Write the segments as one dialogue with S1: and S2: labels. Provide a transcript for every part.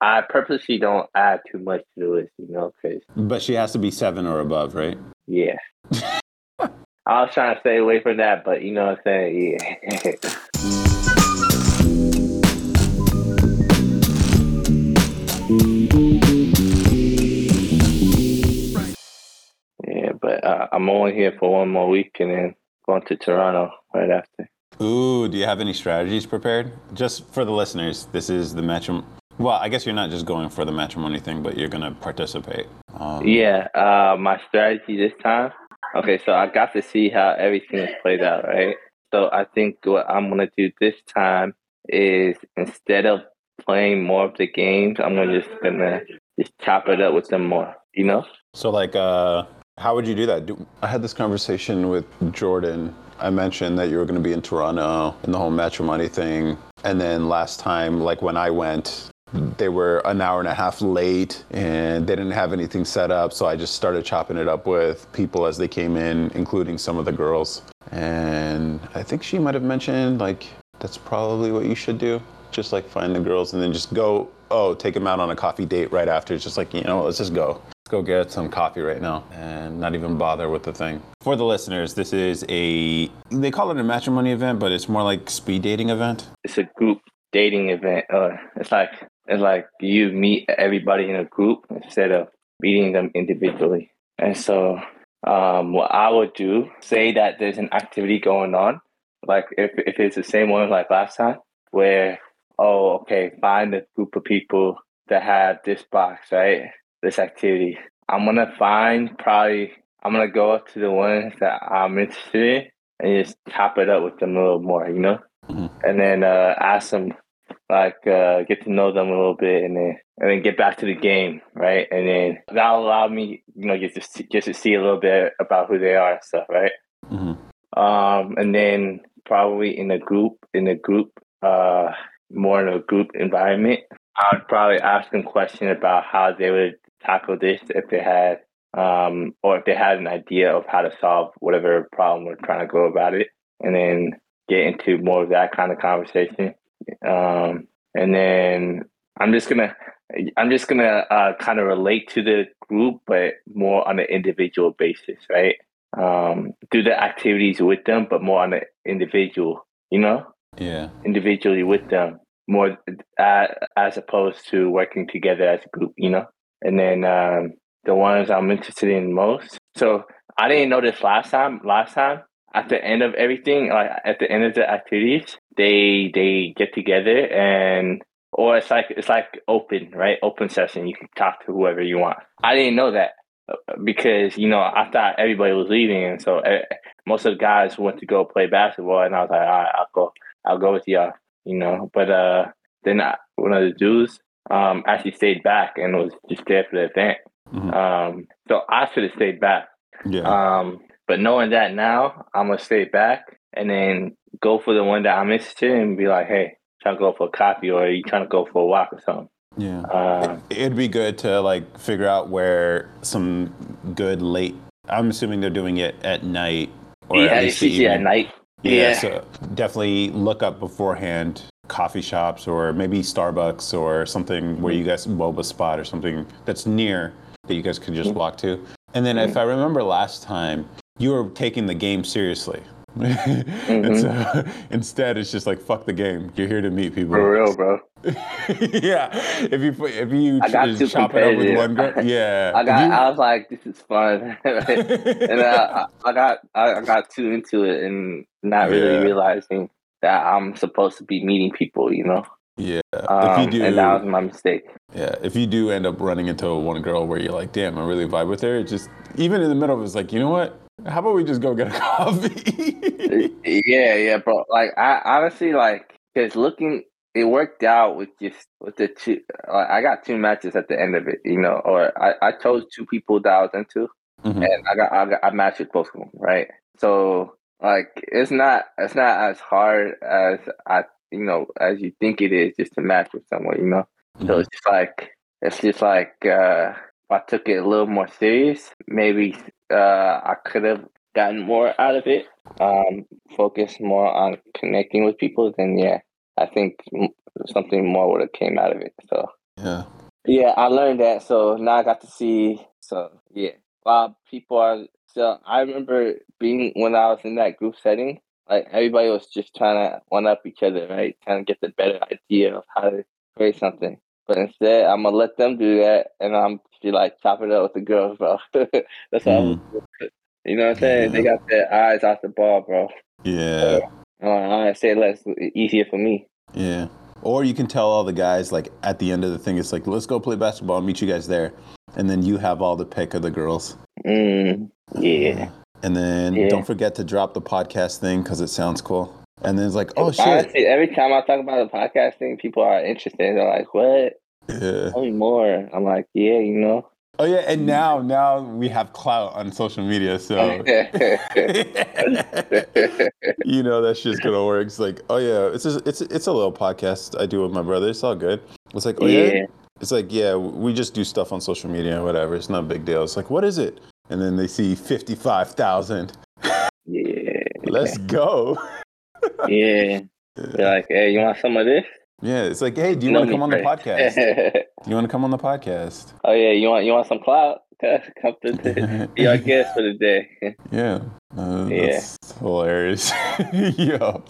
S1: I purposely don't add too much to the list, you know, because
S2: But she has to be seven or above, right?
S1: yeah. I was trying to stay away from that, but you know what I'm saying? Yeah. yeah, but uh, I'm only here for one more week and then going to Toronto right after.
S2: Ooh, do you have any strategies prepared? Just for the listeners, this is the matrim. Well, I guess you're not just going for the matrimony thing, but you're gonna participate. Um,
S1: Yeah, uh, my strategy this time. Okay, so I got to see how everything is played out, right? So I think what I'm gonna do this time is instead of playing more of the games, I'm gonna just gonna just chop it up with them more. You know?
S2: So, like, uh, how would you do that? Do, I had this conversation with Jordyn. I mentioned that you were going to be in Toronto and the whole matrimony thing. And then last time, like when I went, they were an hour and a half late and they didn't have anything set up. So I just started chopping it up with people as they came in, including some of the girls. And I think she might have mentioned, like, that's probably what you should do. Just like find the girls and then just go, oh, take them out on a coffee date right after. It's just like, you know, let's just go. Let's go get some coffee right now and not even bother with the thing. For the listeners, this is a, they call it a matrimony event, but it's more like speed dating event.
S1: It's a group dating event. Uh, it's like it's like you meet everybody in a group instead of meeting them individually. And so, um, what I would do, say that there's an activity going on, like if if it's the same one like last time, where oh okay, find a group of people that have this box, right? This activity. I'm gonna find probably I'm gonna go up to the ones that I'm interested in and just chop it up with them a little more, you know?
S2: Mhm.
S1: And then uh, ask them like uh, get to know them a little bit, and then and then get back to the game, right? And then that allowed me, you know, get to see, get to see a little bit about who they are and stuff, right?
S2: Mm-hmm.
S1: Um, and then probably in a group, in a group, uh, more in a group environment, I'd probably ask them questions about how they would tackle this if they had, um, or if they had an idea of how to solve whatever problem we're trying to go about it, and then get into more of that kind of conversation. Um, and then I'm just gonna, I'm just gonna uh, kind of relate to the group, but more on an individual basis, right? um, do the activities with them, but more on an individual, you know,
S2: Yeah.
S1: individually with them, more uh, as opposed to working together as a group, you know. And then um, the ones I'm interested in most. So I didn't know this last time. Last time, at the end of everything, like at the end of the activities, they they get together and. Or it's like it's like open, right? Open session. You can talk to whoever you want. I didn't know that because you know I thought everybody was leaving, and so uh, most of the guys went to go play basketball, and I was like, all right, I'll go, I'll go with y'all, you know. But uh, then I, one of the dudes um actually stayed back and was just there for the event.
S2: Mhm.
S1: Um, so I should have stayed back.
S2: Yeah.
S1: Um, but knowing that now, I'm gonna stay back and then go for the one that I'm interested in and be like, hey, trying to go for a coffee or are you trying to go for a walk or something?
S2: yeah.
S1: Um,
S2: It'd be good to like figure out where some good late. I'm assuming they're doing it at night or
S1: yeah,
S2: at least the
S1: yeah, at night.
S2: Yeah,
S1: Yeah.
S2: so definitely look up beforehand coffee shops or maybe Starbucks or something where you guys boba spot or something that's near that you guys could just walk to. And then if I remember last time, you were taking the game seriously. and so instead it's just like fuck the game. You're here to meet people.
S1: For real, bro.
S2: yeah. If you put- if you
S1: I got too
S2: chop it up with one girl, yeah.
S1: I got.
S2: you-
S1: I was like, this is fun, and I, I I got. I got too into it and not really
S2: Yeah.
S1: realizing that I'm supposed to be meeting people. You know,
S2: yeah.
S1: um,
S2: if you do,
S1: and that was my mistake.
S2: Yeah, if you do end up running into one girl where you're like, damn, I really vibe with her, it just even in the middle of it's like, you know what? How about we just go get a coffee?
S1: yeah, yeah, bro. Like I honestly like because looking, it worked out with just with the two. Like, I got two matches at the end of it, you know, or I I chose two people that I was into,
S2: Mhm.
S1: and I got I got I matched with both of them, right? So like it's not it's not as hard as I you know as you think it is just to match with someone, you know. So it's just like it's just like uh, I took it a little more serious, maybe uh, I could have gotten more out of it. Um, focus more on connecting with people. Then yeah, I think something more would have came out of it. So
S2: Yeah.
S1: Yeah, I learned that. So now I got to see. So yeah, of people are. So I remember being when I was in that group setting. Like everybody was just trying to one up each other, right? Trying to get the better idea of how to create something. But instead, I'm gonna let them do that, and I'm just like chop it up with the girls, bro. That's what I'm. You know what I'm saying? They got their eyes off the ball, bro.
S2: Yeah.
S1: Uh, I say less easier for me.
S2: Yeah. Or you can tell all the guys like at the end of the thing, it's like, let's go play basketball. I'll meet you guys there, and then you have all the pick of the girls.
S1: Mm, yeah.
S2: And then
S1: Yeah.
S2: don't forget to drop the podcast thing because it sounds cool. And then it's like, oh shit.
S1: Honestly, every time I talk about the podcasting, people are interested. They're like, "What?
S2: Yeah.
S1: Tell me more." I'm like, "Yeah, you know."
S2: Oh yeah, and now now we have clout on social media, so you know that shit's gonna work. It's like, oh yeah, it's just, it's it's a little podcast I do with my brother. It's all good. It's like, oh yeah.
S1: Yeah.
S2: It's like, yeah, we just do stuff on social media or whatever. It's not a big deal. It's like, what is it? And then they see fifty five thousand.
S1: yeah,
S2: Let's go.
S1: Yeah. They're like, "Hey, you want some of this?"
S2: Yeah, it's like, hey, do you want to come on the podcast? Do you want to come on the podcast?
S1: oh yeah, you want you want some clout? Come to be our guest for the day.
S2: Yeah, uh,
S1: Yeah.
S2: that's hilarious. Yo,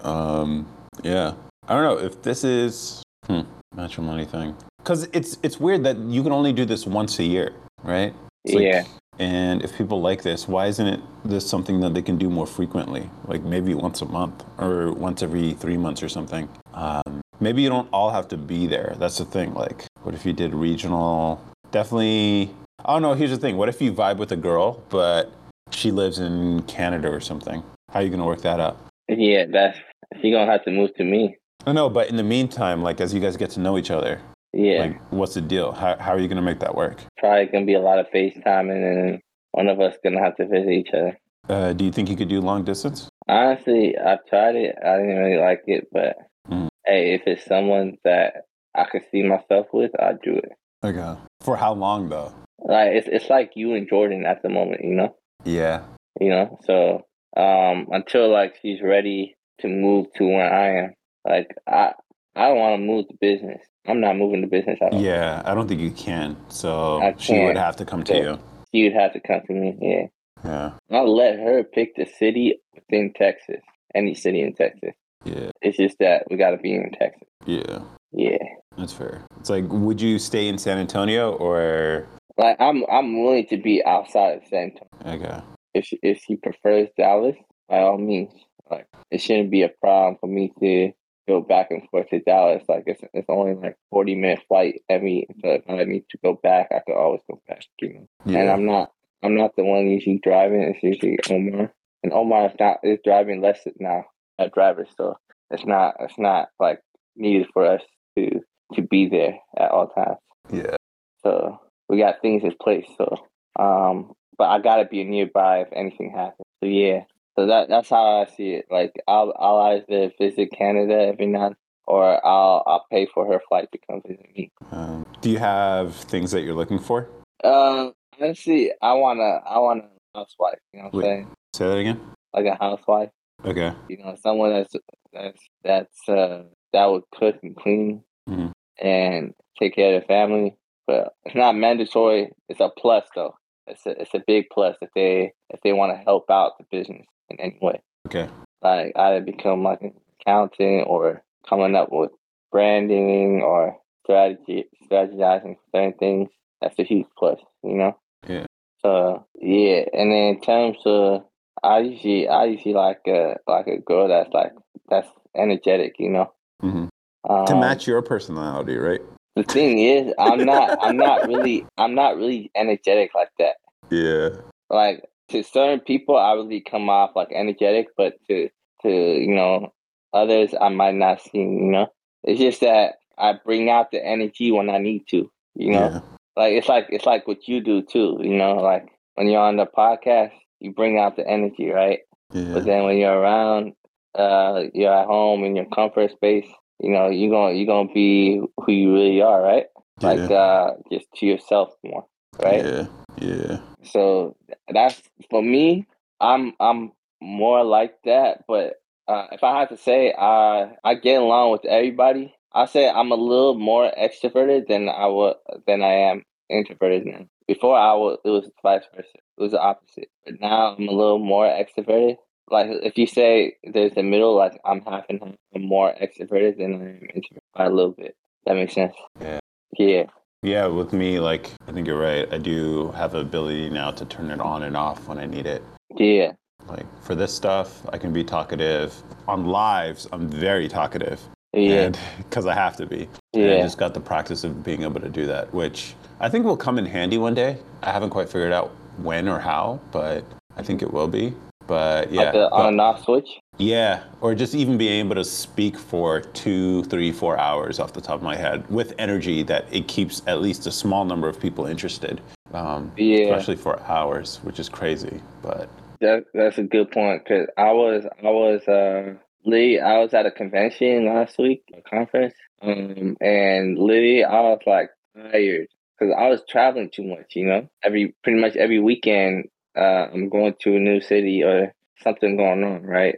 S2: um, yeah. I don't know if this is hmm, matrimony thing because it's it's weird that you can only do this once a year, right? It's like-
S1: yeah,
S2: And if people like this, why isn't it this something that they can do more frequently? Like maybe once a month or once every three months or something. Um, maybe you don't all have to be there. That's the thing. Like, what if you did regional? Definitely. I don't know. Here's the thing. What if you vibe with a girl, but she lives in Canada or something? How are you gonna work that out?
S1: yeah. That's she gonna have to move to me.
S2: I know, but in the meantime, like as you guys get to know each other,
S1: Yeah,
S2: like what's the deal? How, how are you gonna make that work?
S1: probably gonna be a lot of FaceTiming, and one of us gonna have to visit each other.
S2: Uh, do you think you could do long distance?
S1: Honestly, I've tried it. I didn't really like it, but
S2: Mm.
S1: hey, if it's someone that I could see myself with, I'd do it.
S2: Okay. For how long though?
S1: Like it's it's like you and Jordyn at the moment, you know.
S2: Yeah.
S1: You know, so um, until like she's ready to move to where I am, like I I don't want to move the business. I'm not moving the business.
S2: Yeah, I don't think you can. So
S1: I
S2: she would have to come to
S1: So-
S2: you.
S1: She would have to come to me. Yeah,
S2: Yeah.
S1: I'll let her pick the city within Texas, any city in Texas.
S2: Yeah.
S1: It's just that we got to be in Texas.
S2: Yeah.
S1: Yeah.
S2: That's fair. It's like, would you stay in San Antonio or?
S1: Like I'm, I'm willing to be outside of San Antonio.
S2: Okay.
S1: If she, if she prefers Dallas, by all means. Like it shouldn't be a problem for me to go back and forth to Dallas. Like it's it's only like forty minute flight every. So if I need to go back, I could always go back. You know.
S2: Yeah.
S1: And I'm not, I'm not the one usually driving. It's usually Omar, and Omar is not is driving less now. A driver, so it's not it's not like needed for us to to be there at all times.
S2: yeah.
S1: So we got things in place. So, um, but I gotta be nearby if anything happens. So yeah, so that that's how I see it. Like I'll I'll either visit Canada every now, or I'll I'll pay for her flight to come visit me.
S2: Um, do you have things that you're looking for?
S1: Um, honestly, I wanna I want a housewife. You know what I'm
S2: Wait.
S1: saying?
S2: Say that again.
S1: Like a housewife.
S2: Okay.
S1: You know, someone that's that's that's uh that would cook and clean
S2: Mhm.
S1: and take care of the family. But it's not mandatory. It's a plus though. It's a it's a big plus if they if they want to help out the business in any way.
S2: Okay.
S1: Like either become like an accountant or coming up with branding or strategy strategizing certain things. That's a huge plus, you know?
S2: Yeah.
S1: So yeah, and then in terms of I usually I usually like a like a girl that's like that's energetic, you know.
S2: Mm-hmm.
S1: Um,
S2: to match your personality, right?
S1: The thing is, I'm not I'm not really I'm not really energetic like that.
S2: Yeah.
S1: Like to certain people, I really come off like energetic, but to to you know others, I might not seem. You know, it's just that I bring out the energy when I need to. You know,
S2: Yeah.
S1: like it's like it's like what you do too. You know, like when you're on the podcast, you bring out the energy, right?
S2: Yeah.
S1: But then when you're around, uh, you're at home in your comfort space. You know, you're gonna you're gonna be who you really are, right? Like uh, just to yourself more, right?
S2: Yeah. Yeah.
S1: So that's for me. I'm I'm more like that, but uh, if I had to say, I I get along with everybody, I say I'm a little more extroverted than I was than I am introverted now. Before I was, it was vice versa. It was the opposite. But now I'm a little more extroverted. Like if you say there's a middle, like I'm half and half. I'm more extroverted than I am introverted by a little bit. That makes sense.
S2: Yeah.
S1: Yeah.
S2: Yeah, with me, like I think you're right. I do have the ability now to turn it on and off when I need it.
S1: Yeah.
S2: Like for this stuff, I can be talkative. On lives, I'm very talkative.
S1: Yeah.
S2: Because I have to be. And
S1: Yeah.
S2: I just got the practice of being able to do that, which I think will come in handy one day. I haven't quite figured out when or how, but I think it will be. But yeah.
S1: like the
S2: but-
S1: on and off switch.
S2: Yeah, or just even being able to speak for two, three, four hours off the top of my head with energy that it keeps at least a small number of people interested. Um,
S1: Yeah.
S2: Especially for hours, which is crazy. But
S1: That that's a good point because I was I was uh Lee I was at a convention last week, a conference, um, and Lee I was like tired because I was traveling too much. You know, every pretty much every weekend uh, I'm going to a new city or something going on, right?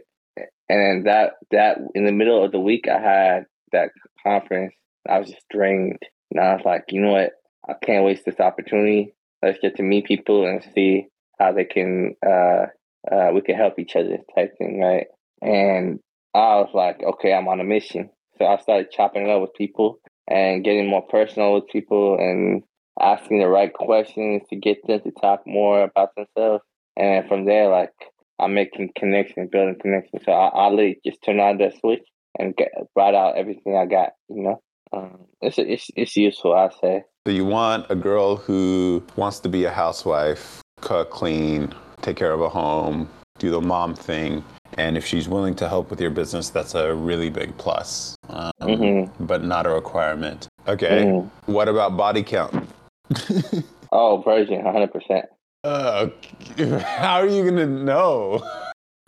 S1: And that that in the middle of the week I had that conference. I was just drained, and I was like, you know what? I can't waste this opportunity. Let's get to meet people and see how they can uh uh we can help each other type thing, right? And I was like, okay, I'm on a mission. So I started chopping it up with people and getting more personal with people and asking the right questions to get them to talk more about themselves. And from there, like I'm making connections, building connections. So I, I literally just turned on that switch and get, brought out everything I got. You know, um, it's it's it's useful. I say.
S2: so you want a girl who wants to be a housewife, cook, clean, take care of a home, do the mom thing. And if she's willing to help with your business, that's a really big plus, um,
S1: Mhm.
S2: but not a requirement. Okay.
S1: Mhm.
S2: What about body count?
S1: Oh, virgin, hundred percent.
S2: Uh, how are you gonna know?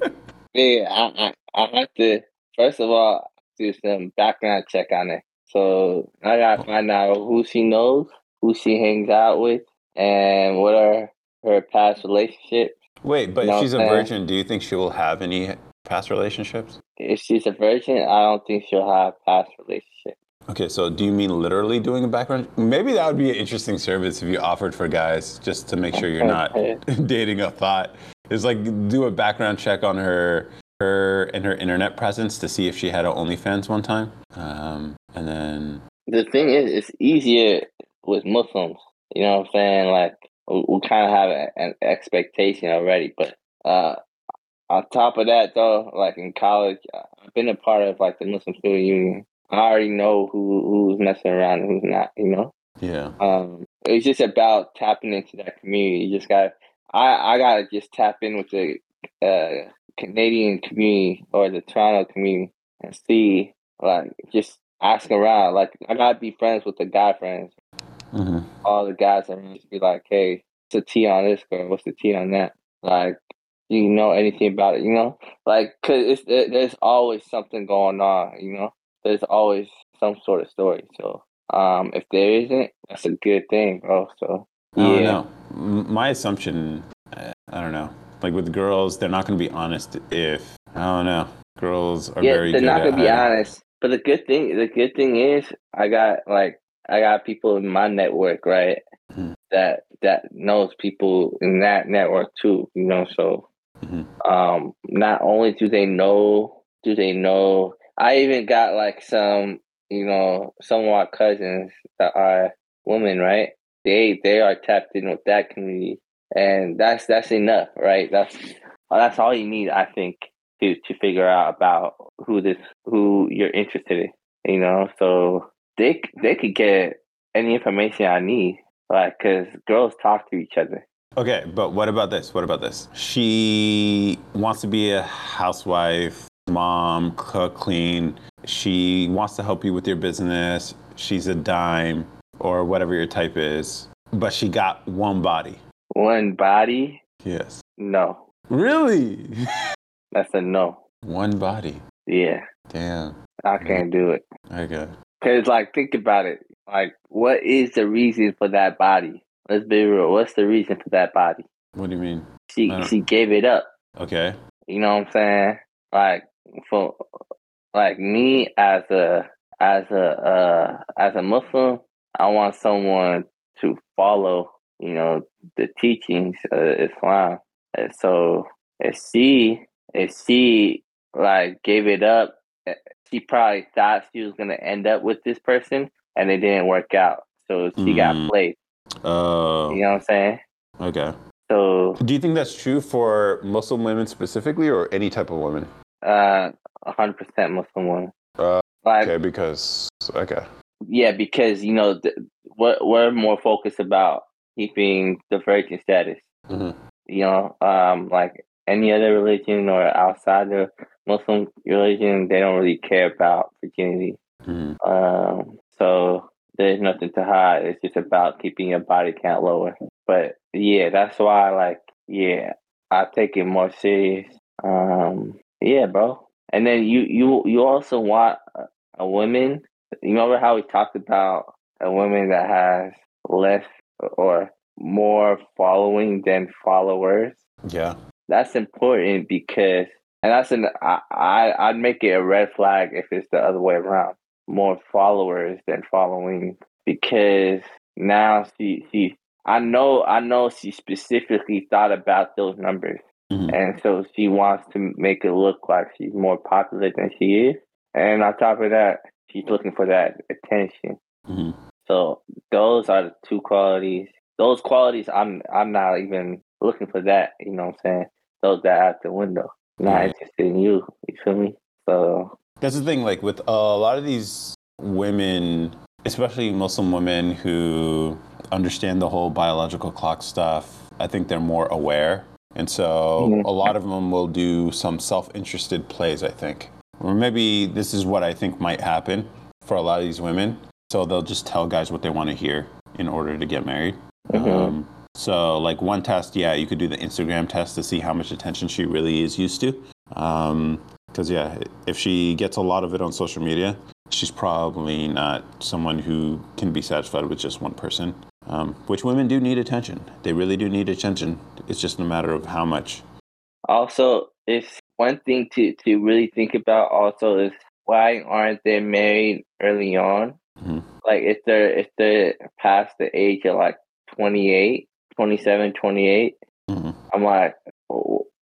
S1: Yeah, I, I I have to first of all do some background check on it. So I gotta find out who she knows, who she hangs out with, and what are her past relationships.
S2: Wait, but
S1: No,
S2: if she's a virgin, do you think she will have any past relationships?
S1: If she's a virgin, I don't think she'll have past relationships.
S2: Okay, so do you mean literally doing a background? Maybe that would be an interesting service if you offered for guys, just to make sure you're not dating a thought. Is like do a background check on her, her and her internet presence to see if she had an OnlyFans one time, um, and then
S1: The thing is, it's easier with Muslims. You know what I'm saying? Like we, we kind of have a, an expectation already, but uh, on top of that, though, like in college, uh, I've been a part of like the Muslim Student Union. I already know who who's messing around and who's not. You know,
S2: yeah,
S1: um, it's just about tapping into that community. You just got, I I gotta just tap in with the uh, Canadian community or the Toronto community and see, like, just ask around. Like, I gotta be friends with the guy friends.
S2: hmm
S1: All the guys around just be like, hey, what's the T on this girl? What's the T on that? Like, you know anything about it? You know, like, cause it's there- there's always something going on. You know, there's always some sort of story. So, um, if there isn't, that's a good thing, bro. So,
S2: I don't
S1: yeah,
S2: know. My assumption, I don't know. Like with girls, they're not going to be honest if I don't know. Girls are
S1: yeah,
S2: very
S1: they're not gonna be honest. But the good thing, the good thing is, I got like, I got people in my network, right?
S2: Mhm.
S1: That that knows people in that network too. You know, so
S2: Mhm.
S1: um, not only do they know, do they know? I even got like some, you know, some of my cousins that are women, right? They they are tapped in with that community, and that's that's enough, right? That's that's all you need, I think, to to figure out about who this who you're interested in. You know, so they they could get any information I need, like, cause girls talk to each other.
S2: Okay, but what about this? What about this? She wants to be a housewife, mom, cook, clean. She wants to help you with your business. She's a dime or whatever your type is, but she got one body.
S1: One body,
S2: Yes.
S1: no,
S2: Really?
S1: that's a no.
S2: one body.
S1: Yeah,
S2: Damn.
S1: I can't do it.
S2: Okay.
S1: Cause like, think about it. Like, what is the reason for that body? Let's be real. What's the reason for that body?
S2: What do you mean?
S1: She she gave it up.
S2: Okay.
S1: You know what I'm saying? Like for like me as a as a uh, as a Muslim, I want someone to follow, you know, the teachings of Islam. And so if she if she like gave it up, eh, she probably thought she was gonna end up with this person, and it didn't work out. So she mm. got played. Oh, uh, you know what I'm saying?
S2: Okay.
S1: So,
S2: do you think that's true for Muslim women specifically, or any type of women?
S1: Uh, hundred percent Muslim women.
S2: Uh, like, okay, because okay.
S1: Yeah, because you know what we're more focused about keeping the virgin status. Mm-hmm. You know, um, like any other religion or outside the Muslim religion, they don't really care about virginity. Mm-hmm. Um, so there's nothing to hide. It's just about keeping your body count lower. But yeah, that's why, like, yeah, I take it more serious. Um, yeah, bro. And then you you you also want a woman. You remember how we talked about a woman that has less or more following than followers?
S2: Yeah,
S1: that's important because, and that's an I, I I'd make it a red flag if it's the other way around. More followers than following because now she she I know I know she specifically thought about those numbers. Mm-hmm. And so she wants to make it look like she's more popular than she is. And on top of that, she's looking for that attention. Mm-hmm. So those are the two qualities. Those qualities I'm I'm not even looking for that, you know what I'm saying? Those that out the window. Not interested in you. You feel me? So
S2: that's the thing, like with a lot of these women, especially Muslim women who understand the whole biological clock stuff, I think they're more aware. And so mm-hmm. a lot of them will do some self interested plays, I think. Or maybe this is what I think might happen for a lot of these women. So they'll just tell guys what they want to hear in order to get married. Mm-hmm. Um, so, like one test, yeah, you could do the Instagram test to see how much attention she really is used to. Because, um, yeah, if she gets a lot of it on social media, she's probably not someone who can be satisfied with just one person. Um, which women do need attention. They really do need attention. It's just a matter of how much.
S1: Also, it's one thing to, to really think about also is why aren't they married early on? Mm-hmm. Like if they're if they're past the age of like 28, 27, 28, mm-hmm. I'm like,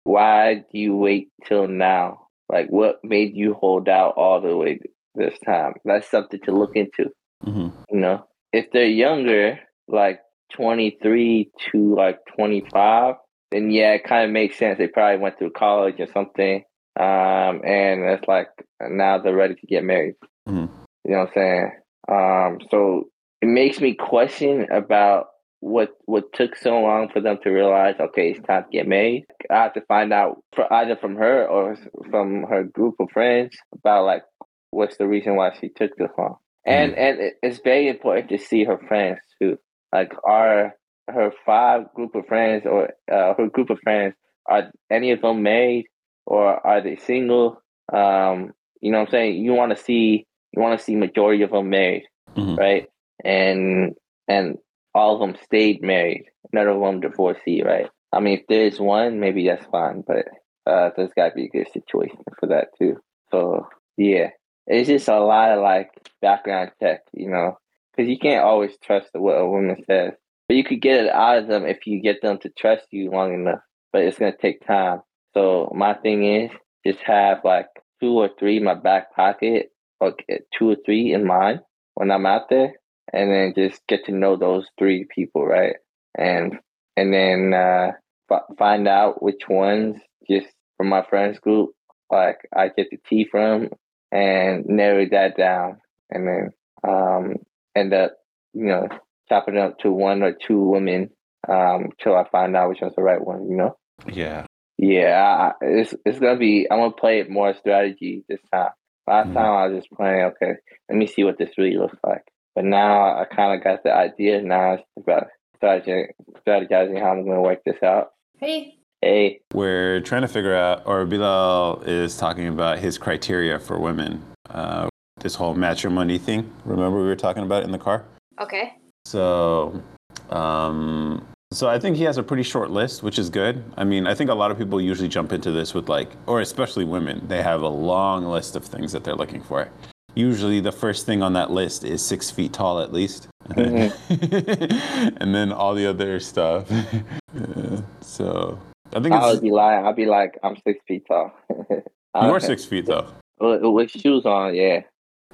S1: why do you wait till now? Like what made you hold out all the way this time? That's something to look into. Mm-hmm. You know, if they're younger, like 23 to like 25, then yeah, it kind of makes sense. They probably went through college or something. Um, and it's like now they're ready to get married. Mm-hmm. You know what I'm saying? Um, so it makes me question about what what took so long for them to realize, okay, it's time to get married. I have to find out for either from her or from her group of friends about like what's the reason why she took this long. And mm. and it's very important to see her friends too. Like are her five group of friends or uh, her group of friends are any of them married or are they single? Um, you know what I'm saying? You want to see you want to see majority of them married, mm-hmm. right? And and all of them stayed married. None of them divorcee, right? I mean, if there's one, maybe that's fine, but uh, there's got to be a good situation for that too. So yeah, it's just a lot of like background check, you know, because you can't always trust what a woman says, but you could get it out of them if you get them to trust you long enough. But it's gonna take time. So my thing is just have like two or three in my back pocket okay, two or three in mind when I'm out there, and then just get to know those three people, right? And and then uh, f- find out which ones just from my friends group, like I get the tea from, and narrow that down, and then um, end up, you know, chopping up to one or two women um, till I find out which one's the right one, you know?
S2: Yeah.
S1: Yeah, I, it's it's gonna be. I'm gonna play it more strategy this time. Last mm time I was just playing, okay, let me see what this really looks like. But now I kind of got the idea. Now it's about strategizing, strategizing how I'm going to work this out.
S3: Hey.
S1: Hey.
S2: We're trying to figure out, or Bilal is talking about his criteria for women. Uh, this whole matrimony thing. Remember we were talking about in the car?
S3: Okay.
S2: So, um, so I think he has a pretty short list, which is good. I mean, I think a lot of people usually jump into this with like, or especially women, they have a long list of things that they're looking for. usually the first thing on that list is six feet tall at least.
S1: Mm-hmm.
S2: and then all the other stuff. Yeah, so I think
S1: I
S2: it's,
S1: would be lying. I'd be like, I'm six feet tall.
S2: you are six feet though.
S1: with, with shoes on. Yeah.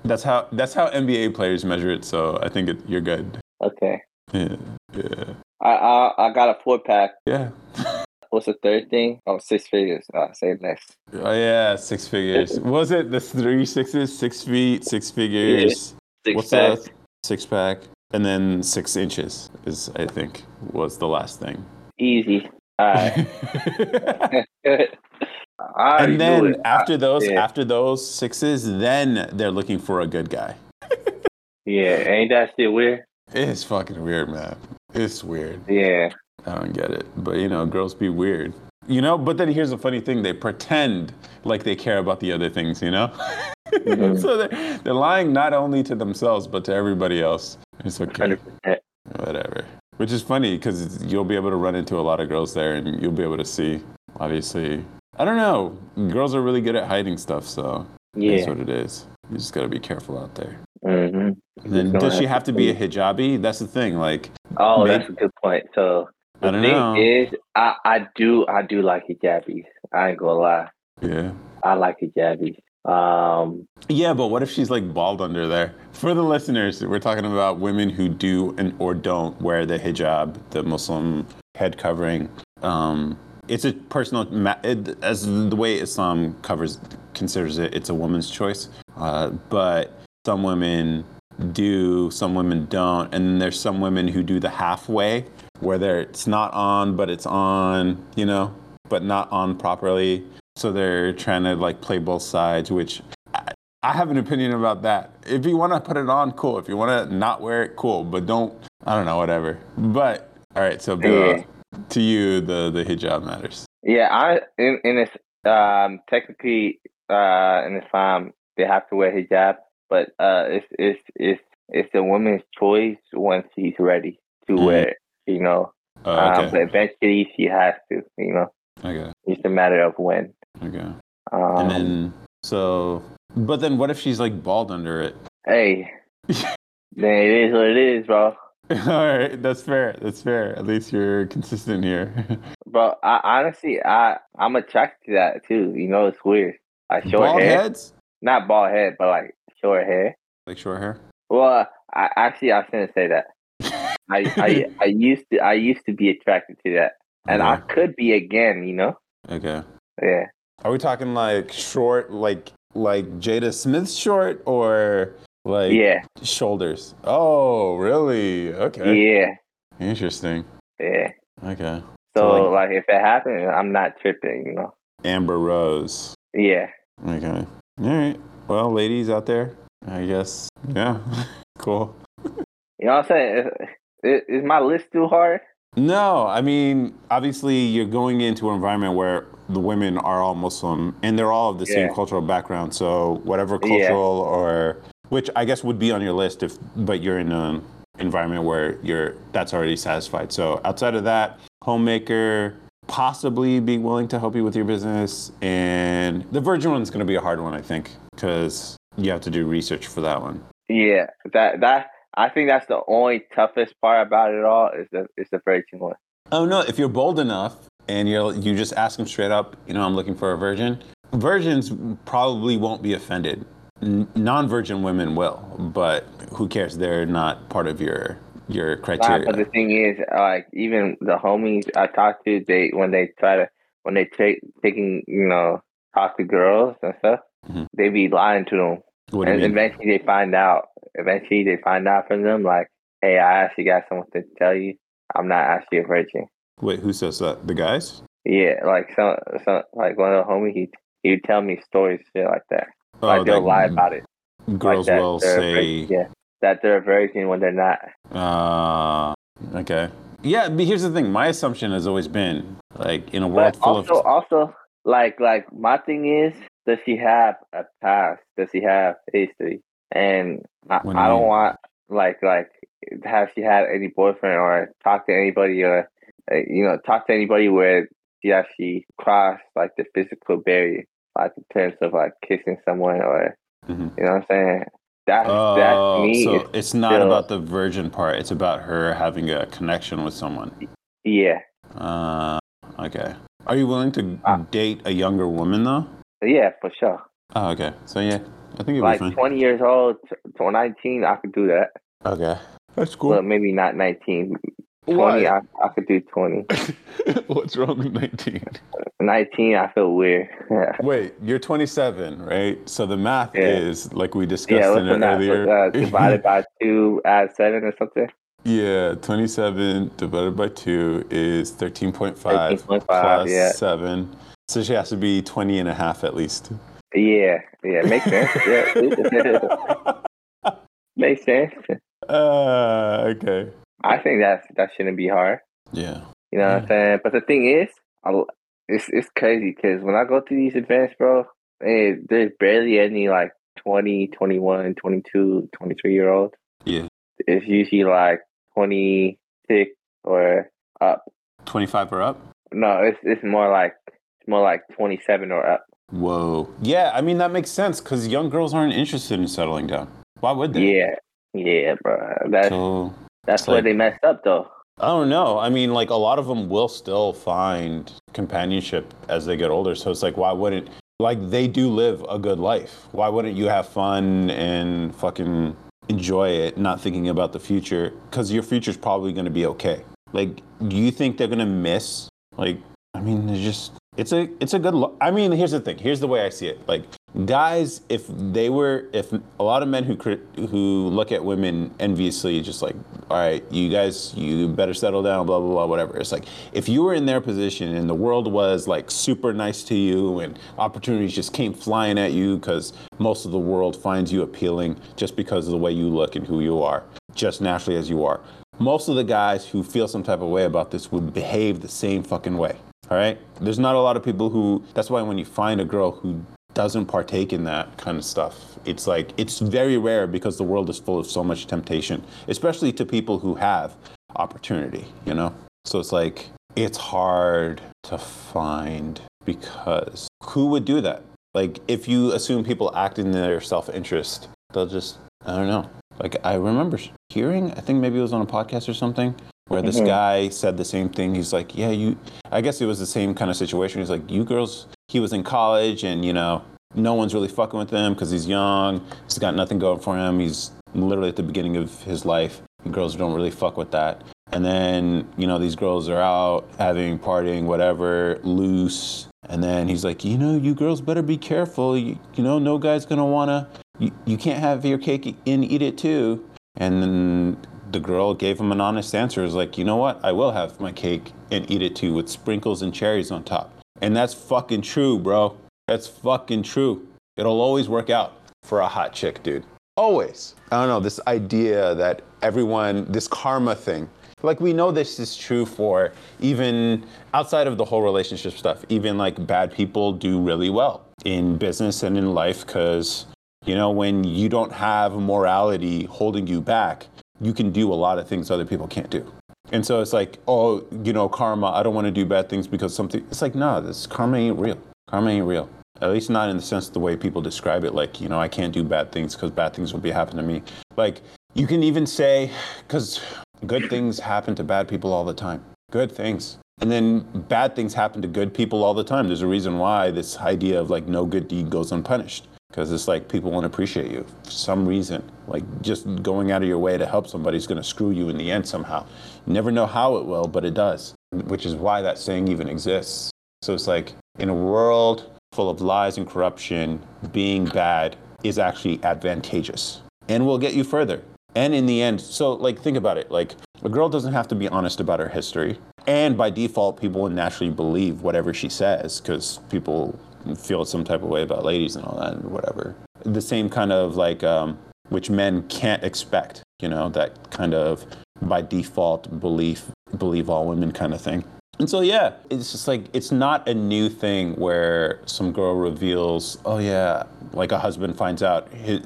S2: That's how that's how NBA players measure it. So I think it, you're good.
S1: Okay.
S2: Yeah, yeah,
S1: I I, I got a four pack.
S2: yeah.
S1: What's the third thing? Oh, six figures. Uh, say it next.
S2: Oh yeah, six figures. Was it the three sixes, six feet, six figures?
S1: Six
S2: What's
S1: pack.
S2: that? Six pack, and then six inches is I think was the last thing.
S1: Easy. All right. I
S2: and then after those,
S1: yeah.
S2: after those sixes, then they're looking for a good guy.
S1: yeah, ain't that shit weird?
S2: It's fucking weird, man. It's weird.
S1: Yeah.
S2: I don't get it. But you know, girls be weird. You know, but then here's the funny thing, they pretend like they care about the other things, you know?
S1: Mhm.
S2: so they're, they're lying not only to themselves, but to everybody else. It's okay. Whatever. Which is funny because you'll be able to run into a lot of girls there and you'll be able to see, obviously. I don't know. Girls are really good at hiding stuff, so
S1: yeah.
S2: that's what it is. You just got to be careful out there.
S1: Mm-hmm.
S2: And then, does she have to be a hijabi? That's the thing. Like,
S1: Oh,
S2: May-
S1: that's a good point. So the
S2: I don't
S1: thing
S2: know.
S1: is, I I do I do like hijabis. I ain't gonna lie.
S2: yeah.
S1: I like hijabis. Um.
S2: Yeah, but what if she's like bald under there? For the listeners, we're talking about women who do and or don't wear the hijab, the Muslim head covering. Um, it's a personal, it, as the way Islam covers considers it, it's a woman's choice. Uh, but some women do, some women don't, and then there's some women who do the halfway, where it's not on, but it's on, you know, but not on properly. So they're trying to like play both sides, which I, I have an opinion about that. If you want to put it on, cool. If you want to not wear it, cool. But don't, I don't know, whatever. But all right, so Bill. To you, the the hijab matters.
S1: Yeah. I in in this um technically uh in Islam they have to wear hijab, but uh it's it's it's it's the woman's choice once she's ready to
S2: Mhm.
S1: wear it. You know.
S2: Oh,
S1: Um, but eventually she has to. You know.
S2: okay.
S1: It's a matter of when.
S2: Okay.
S1: Um,
S2: And then so, but then what if she's like bald under it?
S1: hey, then it is what it is, bro.
S2: All right, that's fair. That's fair. At least you're consistent here.
S1: Bro, I honestly, I I'm attracted to that too. You know, it's weird. Like short
S2: bald
S1: hair,
S2: heads,
S1: not bald head, but like short hair.
S2: like short hair.
S1: Well, I actually I shouldn't say that. I I I used to I used to be attracted to that, and I could be again. You know,
S2: Okay.
S1: yeah.
S2: Are we talking like short, like like Jada Smith short, or like
S1: Yeah,
S2: shoulders? Oh, really? Okay.
S1: yeah,
S2: Interesting.
S1: yeah.
S2: Okay.
S1: So,
S2: So, like-
S1: like, if it happens, I'm not tripping. You know.
S2: Amber Rose.
S1: Yeah.
S2: Okay. All right. Well, ladies out there, I guess. Yeah. cool.
S1: You know what I'm saying? Is, is- my list too hard?
S2: No, I mean, obviously, you're going into an environment where the women are all Muslim and they're all of the same cultural background. So, whatever
S1: Yeah.
S2: cultural or which I guess would be on your list if, but you're in an environment where you're that's already satisfied. So, outside of that, homemaker, possibly be willing to help you with your business, and the virgin one's going to be a hard one, I think, because you have to do research for that one.
S1: Yeah, that that I think that's the only toughest part about it all is the is the virgin one.
S2: Oh no! If you're bold enough and you're you just ask them straight up, you know, I'm looking for a virgin. Virgins probably won't be offended. Non-virgin women will, but who cares? They're not part of your your criteria.
S1: but the thing is, like even the homies I talk to, they when they try to when they take taking you know talk to girls and stuff,
S2: Mhm.
S1: they be lying to them,
S2: what
S1: and eventually they find out. Eventually they find out from them like, hey, I actually got something to tell you. I'm not actually a virgin.
S2: Wait, who says that? The guys?
S1: Yeah, like some some like one of the homies, he he would tell me stories shit like that. Like they'll
S2: Oh,
S1: lie about it.
S2: Girls
S1: like
S2: will say,
S1: virgin, yeah, that they're a virgin when they're not.
S2: uh, okay. Yeah, but here's the thing. My assumption has always been like in a world
S1: But
S2: full
S1: also,
S2: of
S1: also, like, like my thing is, does she have a past? Does she have history? And I,
S2: do
S1: I don't
S2: mean?
S1: want, like, like, have she had any boyfriend or talk to anybody or, uh, you know, talk to anybody where she actually crossed like the physical barrier, like in terms of like kissing someone or
S2: Mhm.
S1: You know what I'm saying? That that
S2: Oh,
S1: to me
S2: so
S1: is
S2: it's not
S1: still-
S2: about the virgin part. It's about her having a connection with someone.
S1: yeah.
S2: Uh, okay. Are you willing to
S1: Uh,
S2: date a younger woman though?
S1: Yeah, for sure.
S2: Oh, okay. So yeah, I think
S1: Like
S2: be fine.
S1: 20 years old to 19, I could do that.
S2: Okay, that's cool.
S1: But maybe not 19. 20, I, I could do 20.
S2: What's wrong with 19?
S1: 19, I feel weird.
S2: Wait, you're 27, right? So the math
S1: Yeah.
S2: is like we discussed
S1: yeah,
S2: in
S1: that?
S2: earlier.
S1: Uh, divided by 2, add 7 or something?
S2: yeah, 27 divided by 2 is 13.5
S1: 13.5,
S2: plus
S1: yeah.
S2: 7. So she has to be 20 and a half at least.
S1: Yeah, yeah, makes sense. Yeah, makes sense.
S2: uh, okay.
S1: I think that's that shouldn't be hard.
S2: Yeah.
S1: You know what I'm saying? But the thing is, I, it's it's crazy because when I go to these events, bro, eh, there's barely any like 20, 21, 22, 23 year olds.
S2: Yeah.
S1: It's usually like 26 or up.
S2: 25 or up?
S1: No, it's it's more like it's more like 27 or up.
S2: Whoa. Yeah, I mean, that makes sense because young girls aren't interested in settling down. Why would they?
S1: Yeah, yeah, bro. That's
S2: So,
S1: that's
S2: it's
S1: where they messed up though.
S2: I don't know. I mean, like a lot of them will still find companionship as they get older. So it's like, why wouldn't, like, they do live a good life. Why wouldn't you have fun and fucking enjoy it, not thinking about the future? Because your future's probably going to be okay. Like, do you think they're going to miss? Like, I mean, it's just, it's a, it's a good, lo- I mean, here's the thing. Here's the way I see it. Like, guys, if they were, if a lot of men who who look at women enviously, just like, all right, you guys, you better settle down, blah blah blah, whatever. It's like if you were in their position and the world was like super nice to you and opportunities just came flying at you because most of the world finds you appealing just because of the way you look and who you are, just naturally as you are. Most of the guys who feel some type of way about this would behave the same fucking way. All right. There's not a lot of people who. That's why when you find a girl who doesn't partake in that kind of stuff, it's like it's very rare because the world is full of so much temptation, especially to people who have opportunity. You know. So it's like it's hard to find because who would do that? Like if you assume people act in their self-interest, they'll just I don't know. Like I remember hearing, I think maybe it was on a podcast or something, where this
S1: Mhm.
S2: guy said the same thing. He's like, "Yeah, you." I guess it was the same kind of situation. He's like, "You girls." He was in college, and you know, no one's really fucking with him because he's young. He's got nothing going for him. He's literally at the beginning of his life. And girls don't really fuck with that. And then you know, these girls are out having partying, whatever, loose. And then he's like, you know, you girls better be careful. You, you know, no guy's gonna wanna. You, you can't have your cake and eat it too. And then the girl gave him an honest answer. It was like, you know what? I will have my cake and eat it too with sprinkles and cherries on top. And that's fucking true, bro. That's fucking true. It'll always work out for a hot chick, dude. Always. I don't know, this idea that everyone, this karma thing, like we know this is true for even outside of the whole relationship stuff, even like bad people do really well in business and in life because, you know, when you don't have morality holding you back, you can do a lot of things other people can't do. And so it's like, oh, you know, karma, I don't want to do bad things because something, it's like, no, this karma ain't real. Karma ain't real. At least not in the sense of the way people describe it. Like, you know, I can't do bad things because bad things will be happening to me. Like, you can even say, because good things happen to bad people all the time. Good things. And then bad things happen to good people all the time. There's a reason why this idea of like no good deed goes unpunished. Because it's like people won't appreciate you for some reason. Like just going out of your way to help somebody is going to screw you in the end somehow. You never know how it will, but it does, which is why that saying even exists. So it's like in a world full of lies and corruption, being bad is actually advantageous and will get you further. And in the end, so like think about it. Like a girl doesn't have to be honest about her history. And by default, people would naturally believe whatever she says because people feel some type of way about ladies and all that and whatever. The same kind of like, um, which men can't expect, you know, that kind of by default belief, believe all women kind of thing. And so, yeah, it's just like, it's not a new thing where some girl reveals, oh, yeah, like a husband finds out his,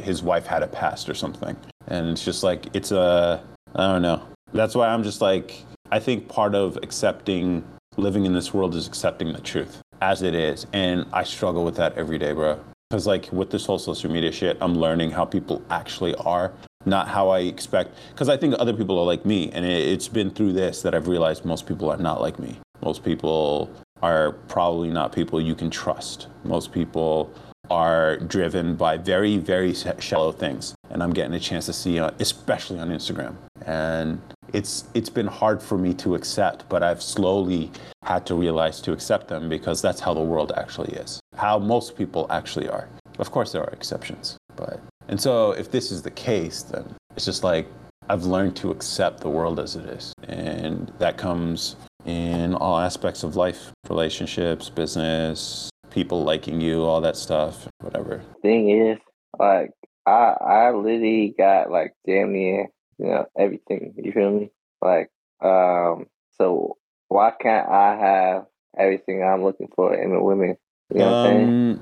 S2: his wife had a past or something. And it's just like, it's a, I don't know. That's why I'm just like, I think part of accepting living in this world is accepting the truth as it is. And I struggle with that every day, bro. because like with this whole social media shit, I'm learning how people actually are, not how I expect. Because I think other people are like me, and it, it's been through this that I've realized most people are not like me. Most people are probably not people you can trust. Most people are driven by very, very shallow things. And I'm getting a chance to see, uh, especially on Instagram. And it's it's been hard for me to accept, but I've slowly had to realize to accept them because that's how the world actually is. How most people actually are. Of course there are exceptions, but and so if this is the case, then it's just like I've learned to accept the world as it is. And that comes in all aspects of life, relationships, business, people liking you, all that stuff, whatever.
S1: Thing is, like I I literally got like damn near, you know, everything. You feel me? Like, um, so why can't I have everything I'm looking for in a woman? You know what I'm saying?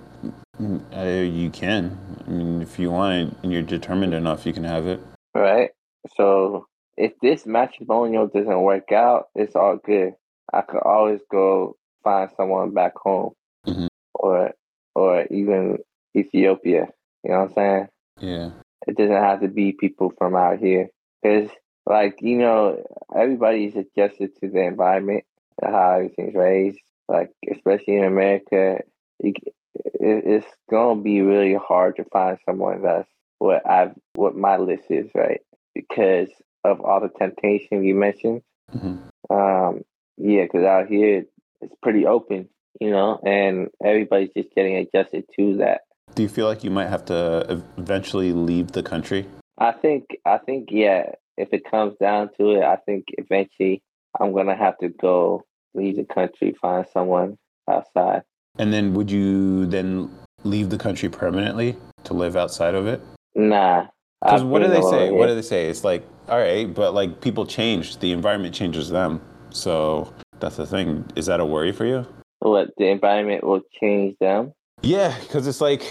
S2: Um, uh, you can. I mean, if you want it and you're determined enough, you can have it.
S1: Right. So if this matrimonial doesn't work out, it's all good. I could always go find someone back home
S2: Mhm.
S1: Or or even Ethiopia. You know what I'm saying?
S2: Yeah.
S1: It doesn't have to be people from out here. Because, like, you know, everybody's adjusted to the environment, how everything's raised. Like, especially in America, it, it's going to be really hard to find someone that's what I've, what my list is, right? Because of all the temptation you mentioned.
S2: hmm
S1: Um, yeah, because out here it's pretty open, you know, and everybody's just getting adjusted to that.
S2: Do you feel like you might have to eventually leave the country?
S1: I think, I think, yeah. If it comes down to it, I think eventually I'm gonna have to go leave the country, find someone outside.
S2: And then would you then leave the country permanently to live outside of it?
S1: Nah.
S2: Because what do they say? What do they say? It's like, all right, but like people change, the environment changes them. So that's the thing. Is that a worry for you?
S1: What the environment will change them?
S2: Yeah, because it's like,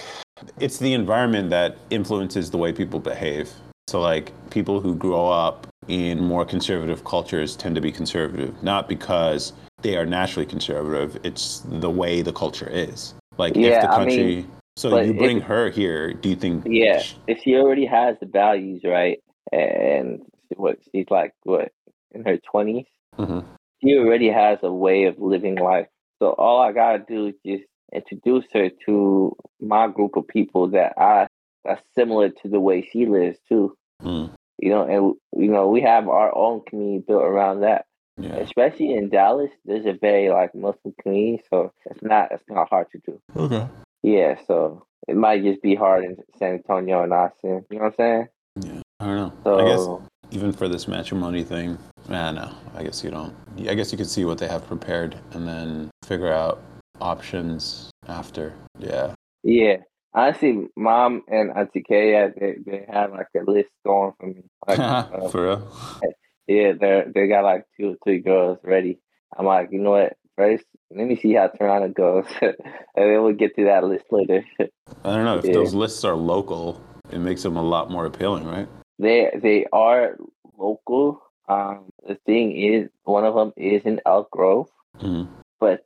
S2: it's the environment that influences the way people behave. So, like, people who grow up in more conservative cultures tend to be conservative, not because they are naturally conservative, it's the way the culture is. Like, if
S1: Yeah,
S2: the
S1: I mean,
S2: country, so you bring
S1: if-
S2: her here, do you think?
S1: Yeah, if she already has the values, right, and what she's like, what in her twenties,
S2: Mhm.
S1: she already has a way of living life. So all I gotta do is just introduce her to my group of people that I that's similar to the way she lives too.
S2: Mm,
S1: You know, and you know we have our own community built around that.
S2: yeah.
S1: Especially in Dallas, there's a very like Muslim community, so it's not it's not hard to do.
S2: Okay.
S1: Yeah, so it might just be hard in San Antonio and Austin. You know what I'm saying?
S2: Yeah. I don't know.
S1: So
S2: I guess even for this matrimony thing, I know. I guess you don't. I guess you could see what they have prepared and then figure out options after. Yeah.
S1: yeah, honestly, mom and Auntie Kaya, they they have like a list going for me. Like, uh,
S2: for real.
S1: yeah, they they got like two or three girls ready. I'm like, you know what? First, let me see how Toronto goes, and then we'll get to that list later.
S2: I don't know if
S1: Yeah.
S2: those lists are local, it makes them a lot more appealing, right?
S1: they they are local. Um, the thing is, one of them is in Elk Grove.
S2: Mhm.
S1: But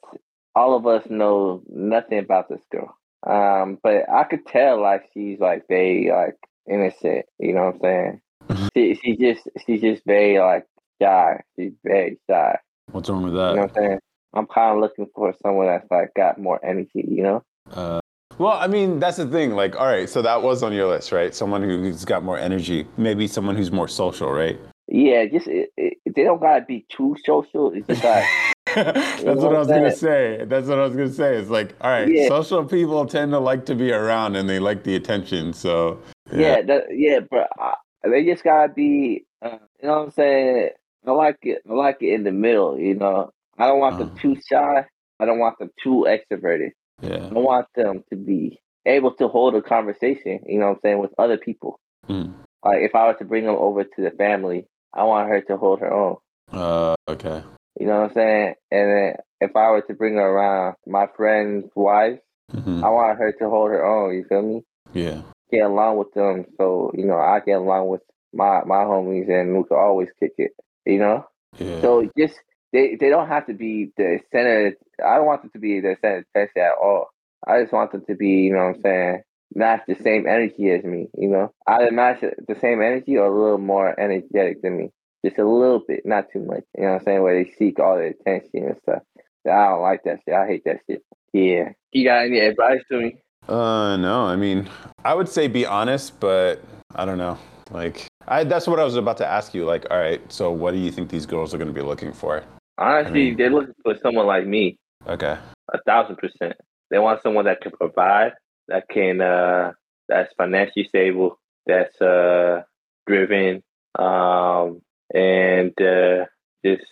S1: all of us know nothing about this girl. Um, but I could tell like she's like very like innocent. You know what I'm saying? she she just she's just very like shy. She's very shy.
S2: What's wrong with that?
S1: You know what I'm saying? I'm kind of looking for someone that's like got more energy. You know?
S2: Uh, well, I mean, that's the thing. Like, all right, so that was on your list, right? Someone who's got more energy, maybe someone who's more social, right?
S1: Yeah, just it, it, they don't gotta be too social. It's just like
S2: That's
S1: know
S2: what I was gonna say. That's what I was gonna say. It's like, all right,
S1: Yeah.
S2: social people tend to like to be around and they like the attention. So
S1: Yeah, that, yeah, but uh, they just gotta be. Uh, you know what I'm saying? I like it. I like it in the middle. You know, I don't want them
S2: Uh.
S1: too shy. I don't want them too extroverted.
S2: yeah.
S1: I want them to be able to hold a conversation. You know what I'm saying with other people.
S2: Mm.
S1: Like if I was to bring them over to the family, I want her to hold her own.
S2: Uh, okay.
S1: You know what I'm saying? And then if I were to bring her around my friend's wife,
S2: hmm
S1: I want her to hold her own. You feel me?
S2: Yeah.
S1: get along with them so you know I get along with my my homies and we could always kick it you know
S2: Yeah.
S1: so just they they don't have to be the center I don't want them to be the center attention at all I just want them to be, you know what I'm saying, match the same energy as me, you know? Either match the same energy or a little more energetic than me. Just a little bit, not too much. You know what I'm saying? Where they seek all the attention and stuff. I don't like that shit. I hate that shit. Yeah. You got any advice to me?
S2: Uh, no. I mean, I would say be honest, but I don't know. Like, I, that's what I was about to ask you. Like, all right, so what do you think these girls are going to be looking for?
S1: Honestly, I mean, they're looking for someone like me.
S2: Okay.
S1: A thousand percent. They want someone that can provide, that can, uh, that's financially stable, that's, uh, driven, um, and, uh, just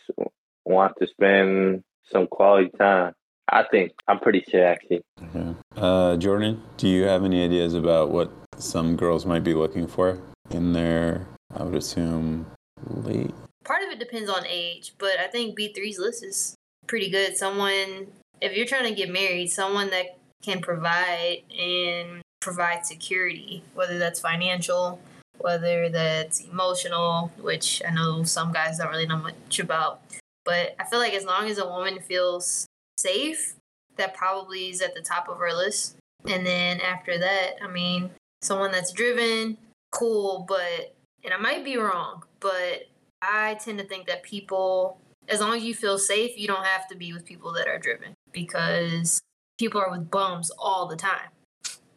S1: want to spend some quality time. I think I'm pretty sure actually.
S2: Okay. Uh, Jordyn, do you have any ideas about what some girls might be looking for in their? I would assume late.
S3: Part of it depends on age, but I think B3's list is pretty good. Someone, if you're trying to get married, someone that can provide and provide security, whether that's financial, whether that's emotional, which I know some guys don't really know much about. But I feel like as long as a woman feels safe, that probably is at the top of her list. And then after that, I mean, someone that's driven, cool, but, and I might be wrong, but I tend to think that people, as long as you feel safe, you don't have to be with people that are driven because people are with bums all the time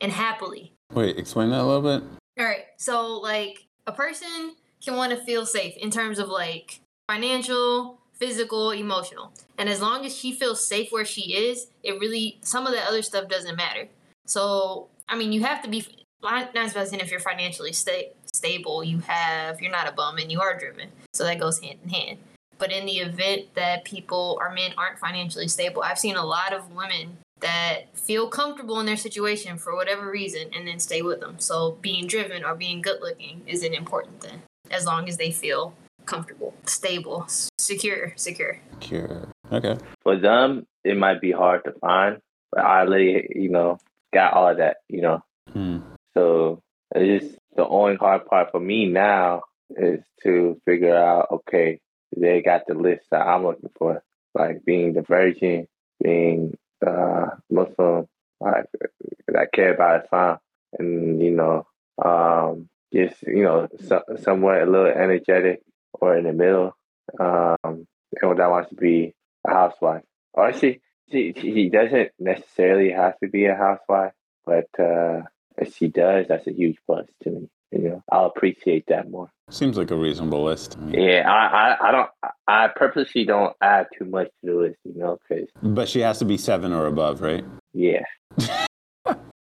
S3: and happily.
S2: Wait, explain that a little bit.
S3: All right. So, like, a person can want to feel safe in terms of like financial, physical, emotional. And as long as she feels safe where she is, it really, some of the other stuff doesn't matter. So, I mean, you have to be, not supposed if you're financially sta- stable, you have, you're not a bum and you are driven. So that goes hand in hand. But in the event that people or men aren't financially stable, I've seen a lot of women that feel comfortable in their situation for whatever reason and then stay with them. So being driven or being good looking is an important thing as long as they feel comfortable, stable, secure, secure.
S2: Secure. Okay.
S1: For them, it might be hard to find, but I already, you know, got all of that, you know.
S2: Hmm.
S1: So it's just the only hard part for me now is to figure out, okay, they got the list that I'm looking for, like being the virgin, being uh, Muslim, like that care about Islam, and you know, um, just you know, so, somewhat a little energetic, or in the middle, um, and that wants to be a housewife. Or she, she, she doesn't necessarily have to be a housewife, but uh, if she does, that's a huge plus to me. You know, I'll appreciate that more.
S2: Seems like a reasonable list.
S1: Yeah, I, I, I don't, I purposely don't add too much to the list, you know, because.
S2: But she has to be seven or above, right?
S1: Yeah.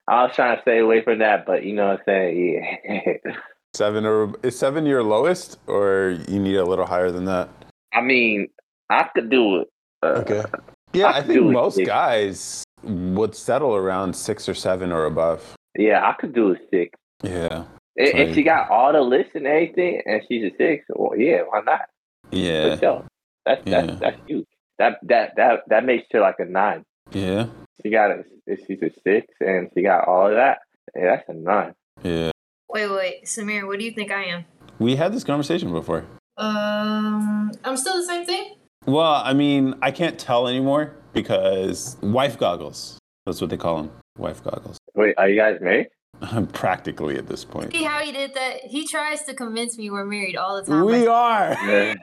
S1: I was trying to stay away from that, but you know what I'm saying? Yeah.
S2: Seven or is seven your lowest, or you need a little higher than that?
S1: I mean, I could do it.
S2: Uh, okay. Yeah, I, I think most six. guys would settle around six or seven or above.
S1: Yeah, I could do a six.
S2: Yeah.
S1: If, if she got all the lists and everything, and she's a six, well, yeah, why not?
S2: Yeah.
S1: Sure. That's that's yeah. that's huge. That that that that makes her like a nine.
S2: Yeah.
S1: She got a she's a six, and she got all of that. Yeah, that's a nine.
S2: Yeah.
S3: Wait, wait, Samir, what do you think I am?
S2: We had this conversation before.
S3: Um, I'm still the same thing.
S2: Well, I mean, I can't tell anymore because wife goggles. That's what they call them. Wife goggles.
S1: Wait, are you guys married?
S2: I'm practically at this point.
S3: See how he did that? He tries to convince me we're married all the time.
S2: We are.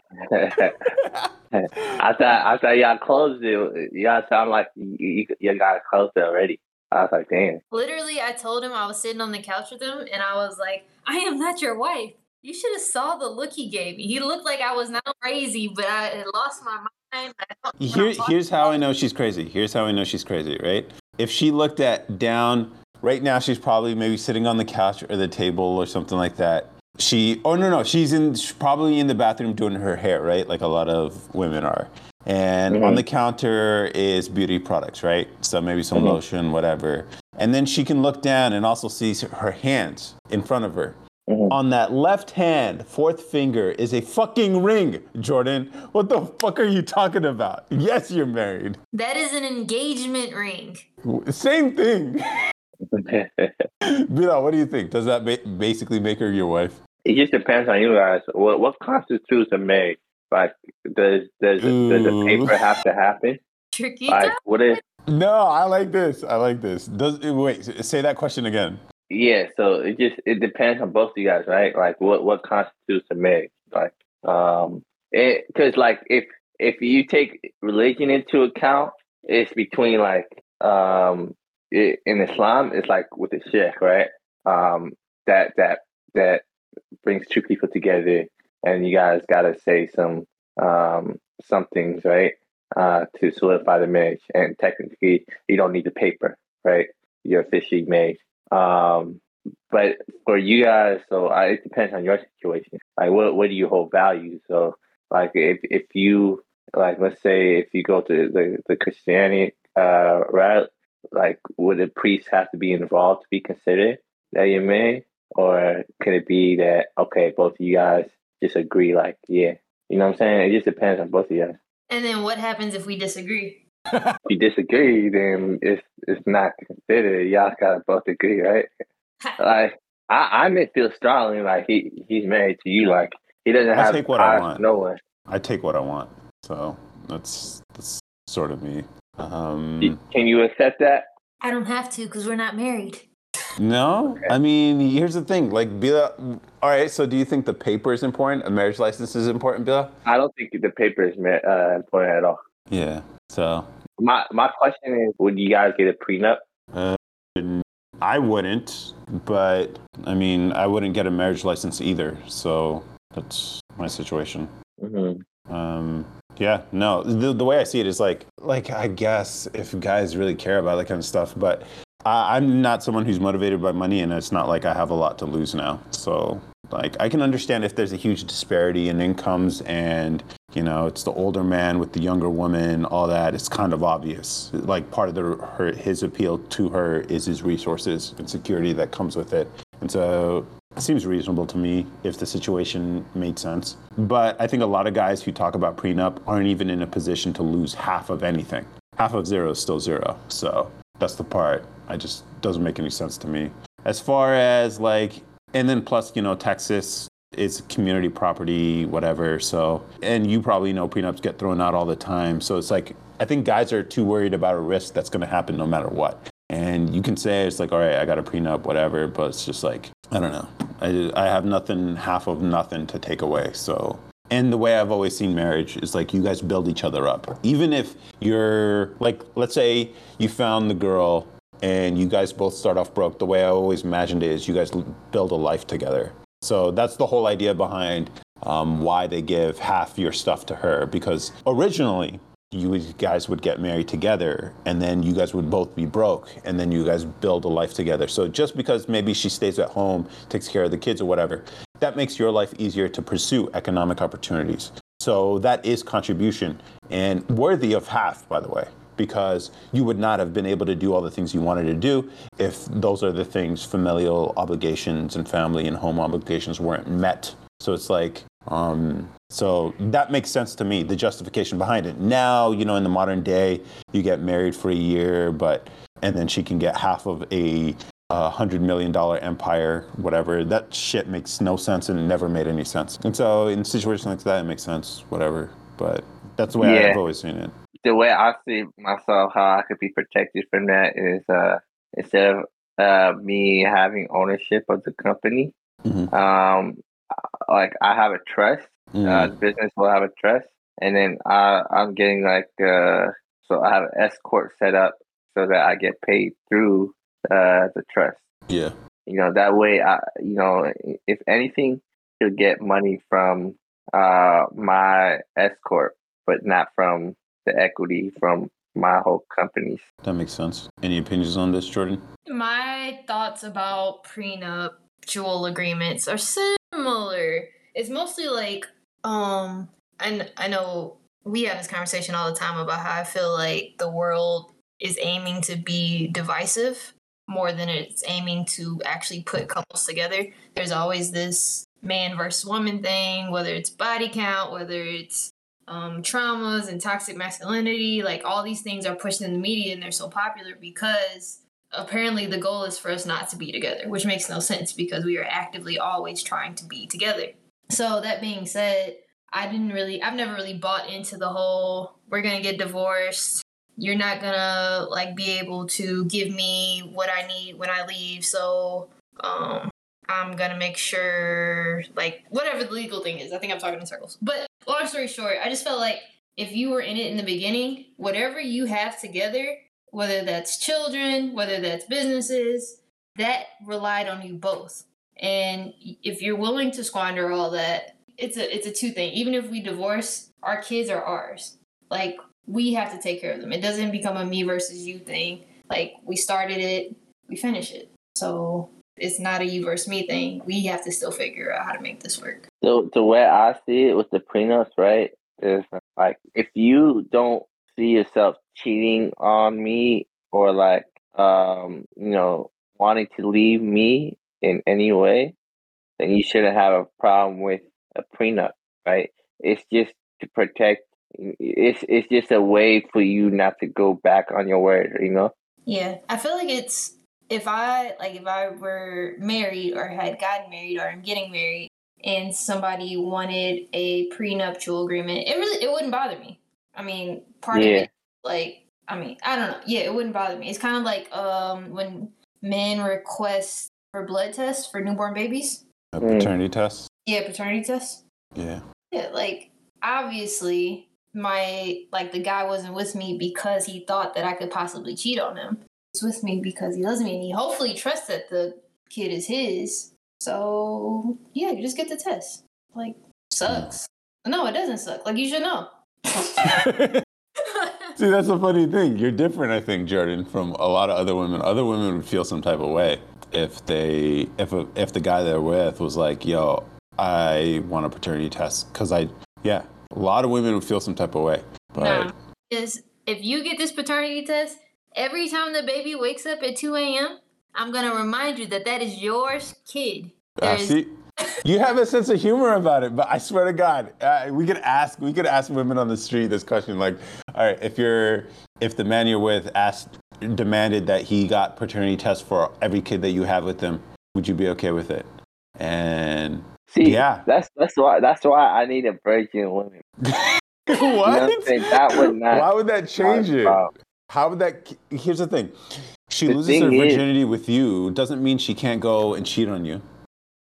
S1: I thought I thought y'all closed it. Y'all sound like you, you got closed it already. I was like, damn.
S3: Literally, I told him I was sitting on the couch with him, and I was like, I am not your wife. You should have saw the look he gave me. He looked like I was not crazy, but I had lost my mind.
S2: Here, here's how I know she's crazy. Here's how I know she's crazy, right? If she looked at down, right now she's probably maybe sitting on the couch or the table or something like that. She, oh no, no, she's in, she's probably in the bathroom doing her hair, right? Like a lot of women are. And mm-hmm. on the counter is beauty products, right? So maybe some mm-hmm. lotion, whatever. And then she can look down and also see her hands in front of her. Mm-hmm. On that left hand, fourth finger, is a fucking ring, Jordyn. What the fuck are you talking about? Yes, you're married.
S3: That is an engagement ring.
S2: Same thing. Bilal, what do you think? Does that ba- basically make her your wife?
S1: It just depends on you guys. What what constitutes a marriage? Like, does does does the paper have to happen?
S3: tricky.
S1: Like, what if?
S2: No, I like this. I like this. Does wait? Say that question again.
S1: Yeah, so it just it depends on both of you guys, right? Like, what what constitutes a marriage? Like, um, it because like if if you take religion into account, it's between like um it, in Islam, it's like with the sheikh, right? Um, that that that brings two people together, and you guys got to say some um some things, right? Uh, to solidify the marriage, and technically, you don't need the paper, right? You're officially married. Um, but for you guys, so I, it depends on your situation. Like, what what do you hold value? So, like, if if you like, let's say if you go to the the Christianity uh route, like, would a priest have to be involved to be considered that you're married, or could it be that okay, both of you guys just agree, like, yeah, you know what I'm saying? It just depends on both of you guys.
S3: And then what happens if we disagree?
S1: If you disagree, then it's it's not considered. Y'all gotta both agree, right? like I, I may feel strongly like he he's married to you. Like he doesn't have
S2: I
S1: have
S2: take what I want.
S1: to no one.
S2: I take what I want. So that's that's sort of me. Um,
S1: Can you accept that?
S3: I don't have to because we're not married.
S2: no, I mean, here's the thing. Like, Bilal, all right. So, do you think the paper is important? A marriage license is important, Bilal?
S1: I don't think the paper is uh, important at all.
S2: Yeah. So,
S1: My my question is, would you guys get a prenup?
S2: uh, I wouldn't, but I mean, I wouldn't get a marriage license either. So that's my situation.
S1: Mm-hmm.
S2: Um, yeah, no. The, the way I see it is like, like I guess if guys really care about that kind of stuff, but I, I'm not someone who's motivated by money, and it's not like I have a lot to lose now. So, like, I can understand if there's a huge disparity in incomes, and you know, it's the older man with the younger woman, all that. It's kind of obvious. Like, part of the her, his appeal to her is his resources and security that comes with it, and so seems reasonable to me if the situation made sense. But I think a lot of guys who talk about prenup aren't even in a position to lose half of anything. Half of zero is still zero. So that's the part. I just doesn't make any sense to me. As far as like, and then plus, you know, Texas is community property, whatever. So, and you probably know prenups get thrown out all the time. So it's like, I think guys are too worried about a risk that's going to happen no matter what. You can say it's like, all right, I got a prenup, whatever, but it's just like, I don't know. I, I have nothing, half of nothing to take away. So, and the way I've always seen marriage is like you guys build each other up. Even if you're like, let's say you found the girl and you guys both start off broke, the way I always imagined it is you guys build a life together. So that's the whole idea behind um, why they give half your stuff to her. Because originally, you guys would get married together and then you guys would both be broke and then you guys build a life together. So just because maybe she stays at home, takes care of the kids or whatever, that makes your life easier to pursue economic opportunities. So that is contribution and worthy of half, by the way, because you would not have been able to do all the things you wanted to do if those are the things, familial obligations and family and home obligations weren't met. So it's like, um, so that makes sense to me, the justification behind it. Now, you know, in the modern day, you get married for a year, but, and then she can get half of a uh, hundred million dollar empire, whatever. That shit makes no sense and never made any sense. And so in situations like that, it makes sense, whatever. But that's the way
S1: Yeah.
S2: I've always seen it.
S1: The way I see myself, how I could be protected from that is uh, instead of uh, me having ownership of the company,
S2: Mhm.
S1: um, like I have a trust. Uh,
S2: Mm.
S1: the business will have a trust, and then I, I'm getting like uh, so I have an S corp set up so that I get paid through uh, the trust.
S2: yeah.
S1: You know that way, I you know if anything, you'll get money from uh, my S corp, but not from the equity from my whole companies.
S2: That makes sense. Any opinions on this, Jordyn?
S3: My thoughts about prenuptial agreements are similar. It's mostly like, um, and I know we have this conversation all the time about how I feel like the world is aiming to be divisive more than it's aiming to actually put couples together. There's always this man versus woman thing, whether it's body count, whether it's um, traumas and toxic masculinity. Like all these things are pushed in the media and they're so popular because apparently the goal is for us not to be together, which makes no sense because we are actively always trying to be together. So that being said, I didn't really I've never really bought into the whole we're going to get divorced you're not gonna like be able to give me what I need when I leave. So um, I'm gonna make sure like whatever the legal thing is. I think I'm talking in circles. But long story short, I just felt like if you were in it in the beginning, whatever you have together, whether that's children, whether that's businesses, that relied on you both. And if you're willing to squander all that, it's a it's a two thing. Even if we divorce, our kids are ours. Like we have to take care of them. It doesn't become a me versus you thing. Like we started it, we finish it. So it's not a you versus me thing. We have to still figure out how to make this work.
S1: So the way I see it with the prenups, right, is like if you don't see yourself cheating on me or like um, you know, wanting to leave me in any way, then you shouldn't have a problem with a prenup, right? It's just to protect it's it's just a way for you not to go back on your word, you know?
S3: Yeah. I feel like it's if I like if I were married or had gotten married or I'm getting married and somebody wanted a prenuptial agreement, it really it wouldn't bother me. I mean, part yeah. of it like I mean, I don't know. Yeah, it wouldn't bother me. It's kind of like um when men request for blood tests for newborn babies.
S2: A paternity mm. test?
S3: Yeah, paternity test.
S2: Yeah.
S3: Yeah, like obviously my like the guy wasn't with me because he thought that I could possibly cheat on him. He's with me because he loves me and he hopefully trusts that the kid is his. So yeah, you just get the test. Like sucks. No, it doesn't suck. Like you should know.
S2: See, that's a funny thing. You're different, I think, Jordyn, from a lot of other women. Other women would feel some type of way if they if a, if the guy they're with was like, "Yo, I want a paternity test," because I yeah, a lot of women would feel some type of way. But
S3: no. is if you get this paternity test, every time the baby wakes up at 2 a.m., I'm gonna remind you that that is your kid.
S2: Uh, see, you have a sense of humor about it, but I swear to God, uh, we could ask we could ask women on the street this question, like, all right, if you're if the man you're with asked demanded that he got paternity tests for every kid that you have with them, would you be okay with it? And
S1: See, yeah, that's that's why that's why I need a virgin woman.
S2: what? You know that would not. Why would that change it? How would that? Here's the thing: she the loses her virginity is, with you doesn't mean she can't go and cheat on you.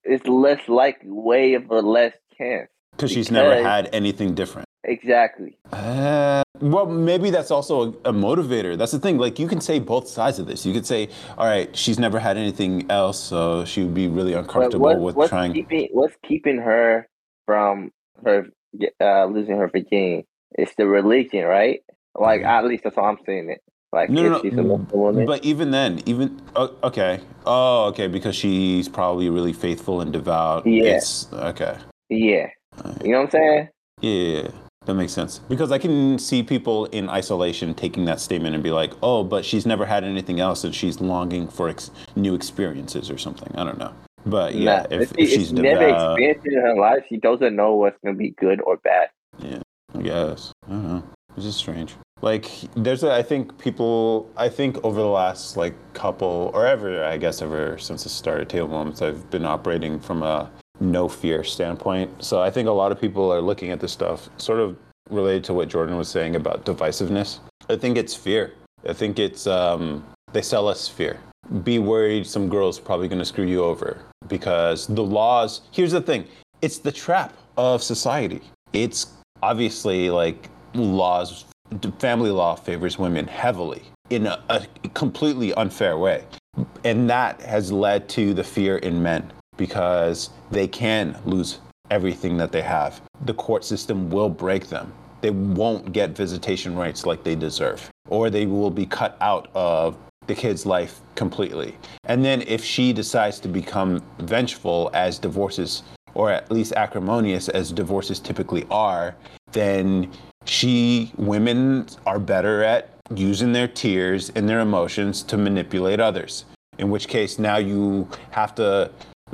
S1: It's less like way of a less chance
S2: because she's never had anything different.
S1: Exactly.
S2: Uh, well, maybe that's also a, a, motivator. That's the thing. Like, you can say both sides of this. You could say, all right, she's never had anything else, so she would be really uncomfortable what, with
S1: what's
S2: trying.
S1: Keeping, what's keeping her from her uh, losing her virginity? It's the religion, right? Like, mm-hmm. at least that's how I'm saying it. Like, no, no, no. Mm.
S2: Woman, but even then, even oh, okay, oh, okay, because she's probably really faithful and devout.
S1: Yeah.
S2: Okay.
S1: Yeah. Right. You know what I'm saying?
S2: Yeah. That makes sense. Because I can see people in isolation taking that statement and be like, oh, but she's never had anything else and she's longing for ex- new experiences or something. I don't know. But yeah, nah, if, if, she's
S1: never experienced it in her life, she doesn't know what's going to be good or bad.
S2: Yeah, I guess. I don't know. It's just strange. Like, there's, a, I think people, I think over the last like couple, or ever, I guess, ever since the start of Table Moments, I've been operating from a no fear standpoint. So I think a lot of people are looking at this stuff sort of related to what Jordyn was saying about divisiveness. I think it's fear. I think it's um, they sell us fear. Be worried some girl's probably going to screw you over because the laws. Here's the thing. It's the trap of society. It's obviously like laws. Family law favors women heavily in a, a completely unfair way, and that has led to the fear in men because they can lose everything that they have. The court system will break them. They won't get visitation rights like they deserve, or they will be cut out of the kid's life completely. And then if she decides to become vengeful as divorces, or at least acrimonious as divorces typically are, then she, women are better at using their tears and their emotions to manipulate others. In which case, now you have to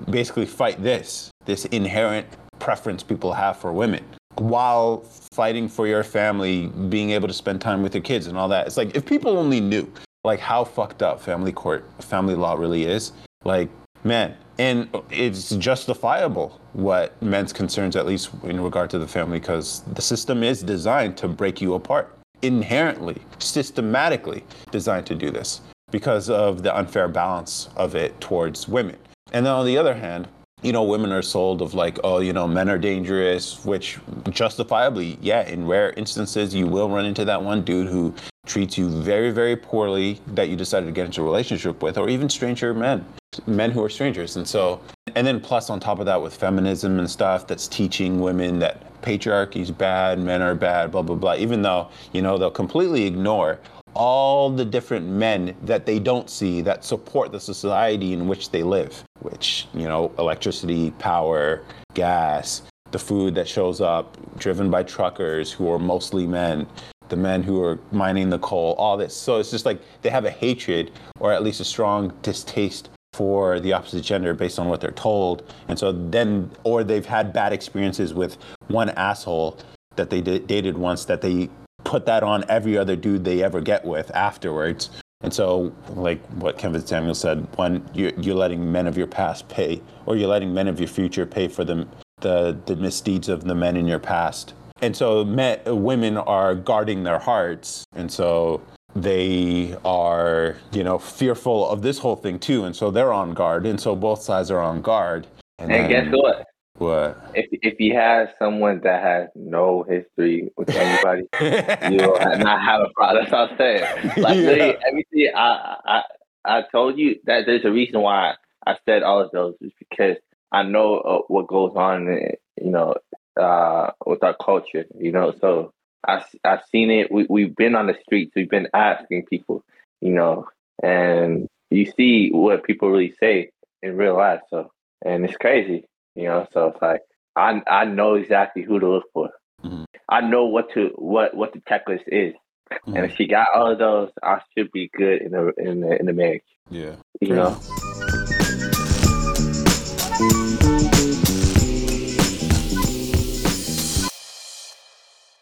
S2: basically fight this, this inherent preference people have for women while fighting for your family, being able to spend time with your kids and all that. It's like if people only knew like how fucked up family court, family law really is, like man, and it's justifiable what men's concerns, at least in regard to the family, because the system is designed to break you apart. inherently, systematically designed to do this because of the unfair balance of it towards women. And then on the other hand, you know, women are sold of like, oh, you know, men are dangerous, which justifiably, yeah, in rare instances, you will run into that one dude who treats you very, very poorly that you decided to get into a relationship with, or even stranger men, men who are strangers. And so, and then plus on top of that with feminism and stuff that's teaching women that patriarchy is bad, men are bad, blah, blah, blah, even though, you know, they'll completely ignore all the different men that they don't see that support the society in which they live, which, you know, electricity, power, gas, the food that shows up driven by truckers who are mostly men, the men who are mining the coal, all this. So it's just like they have a hatred or at least a strong distaste for the opposite gender based on what they're told. And so then, or they've had bad experiences with one asshole that they d- dated once that they put that on every other dude they ever get with afterwards. And so, like what Kevin Samuel said, when you're, you're letting men of your past pay, or you're letting men of your future pay for the, the, the misdeeds of the men in your past. And so, men, women are guarding their hearts. And so, they are, you know, fearful of this whole thing too. And so, they're on guard. And so, both sides are on guard.
S1: And, and then, guess what?
S2: What?
S1: If if you have someone that has no history with anybody, you will not have a problem. That's what I'm saying. Like yeah. everything I, I I told you that there's a reason why I said all of those is because I know uh, what goes on, you know, uh, with our culture, you know. So I I've seen it. We we've been on the streets. We've been asking people, you know, and you see what people really say in real life. So and it's crazy. You know, so it's like I I know exactly who to look for. Mm-hmm. I know what to what what the checklist is, mm-hmm. and if she got all of those, I should be good in the in the in the marriage.
S2: Yeah,
S1: you know.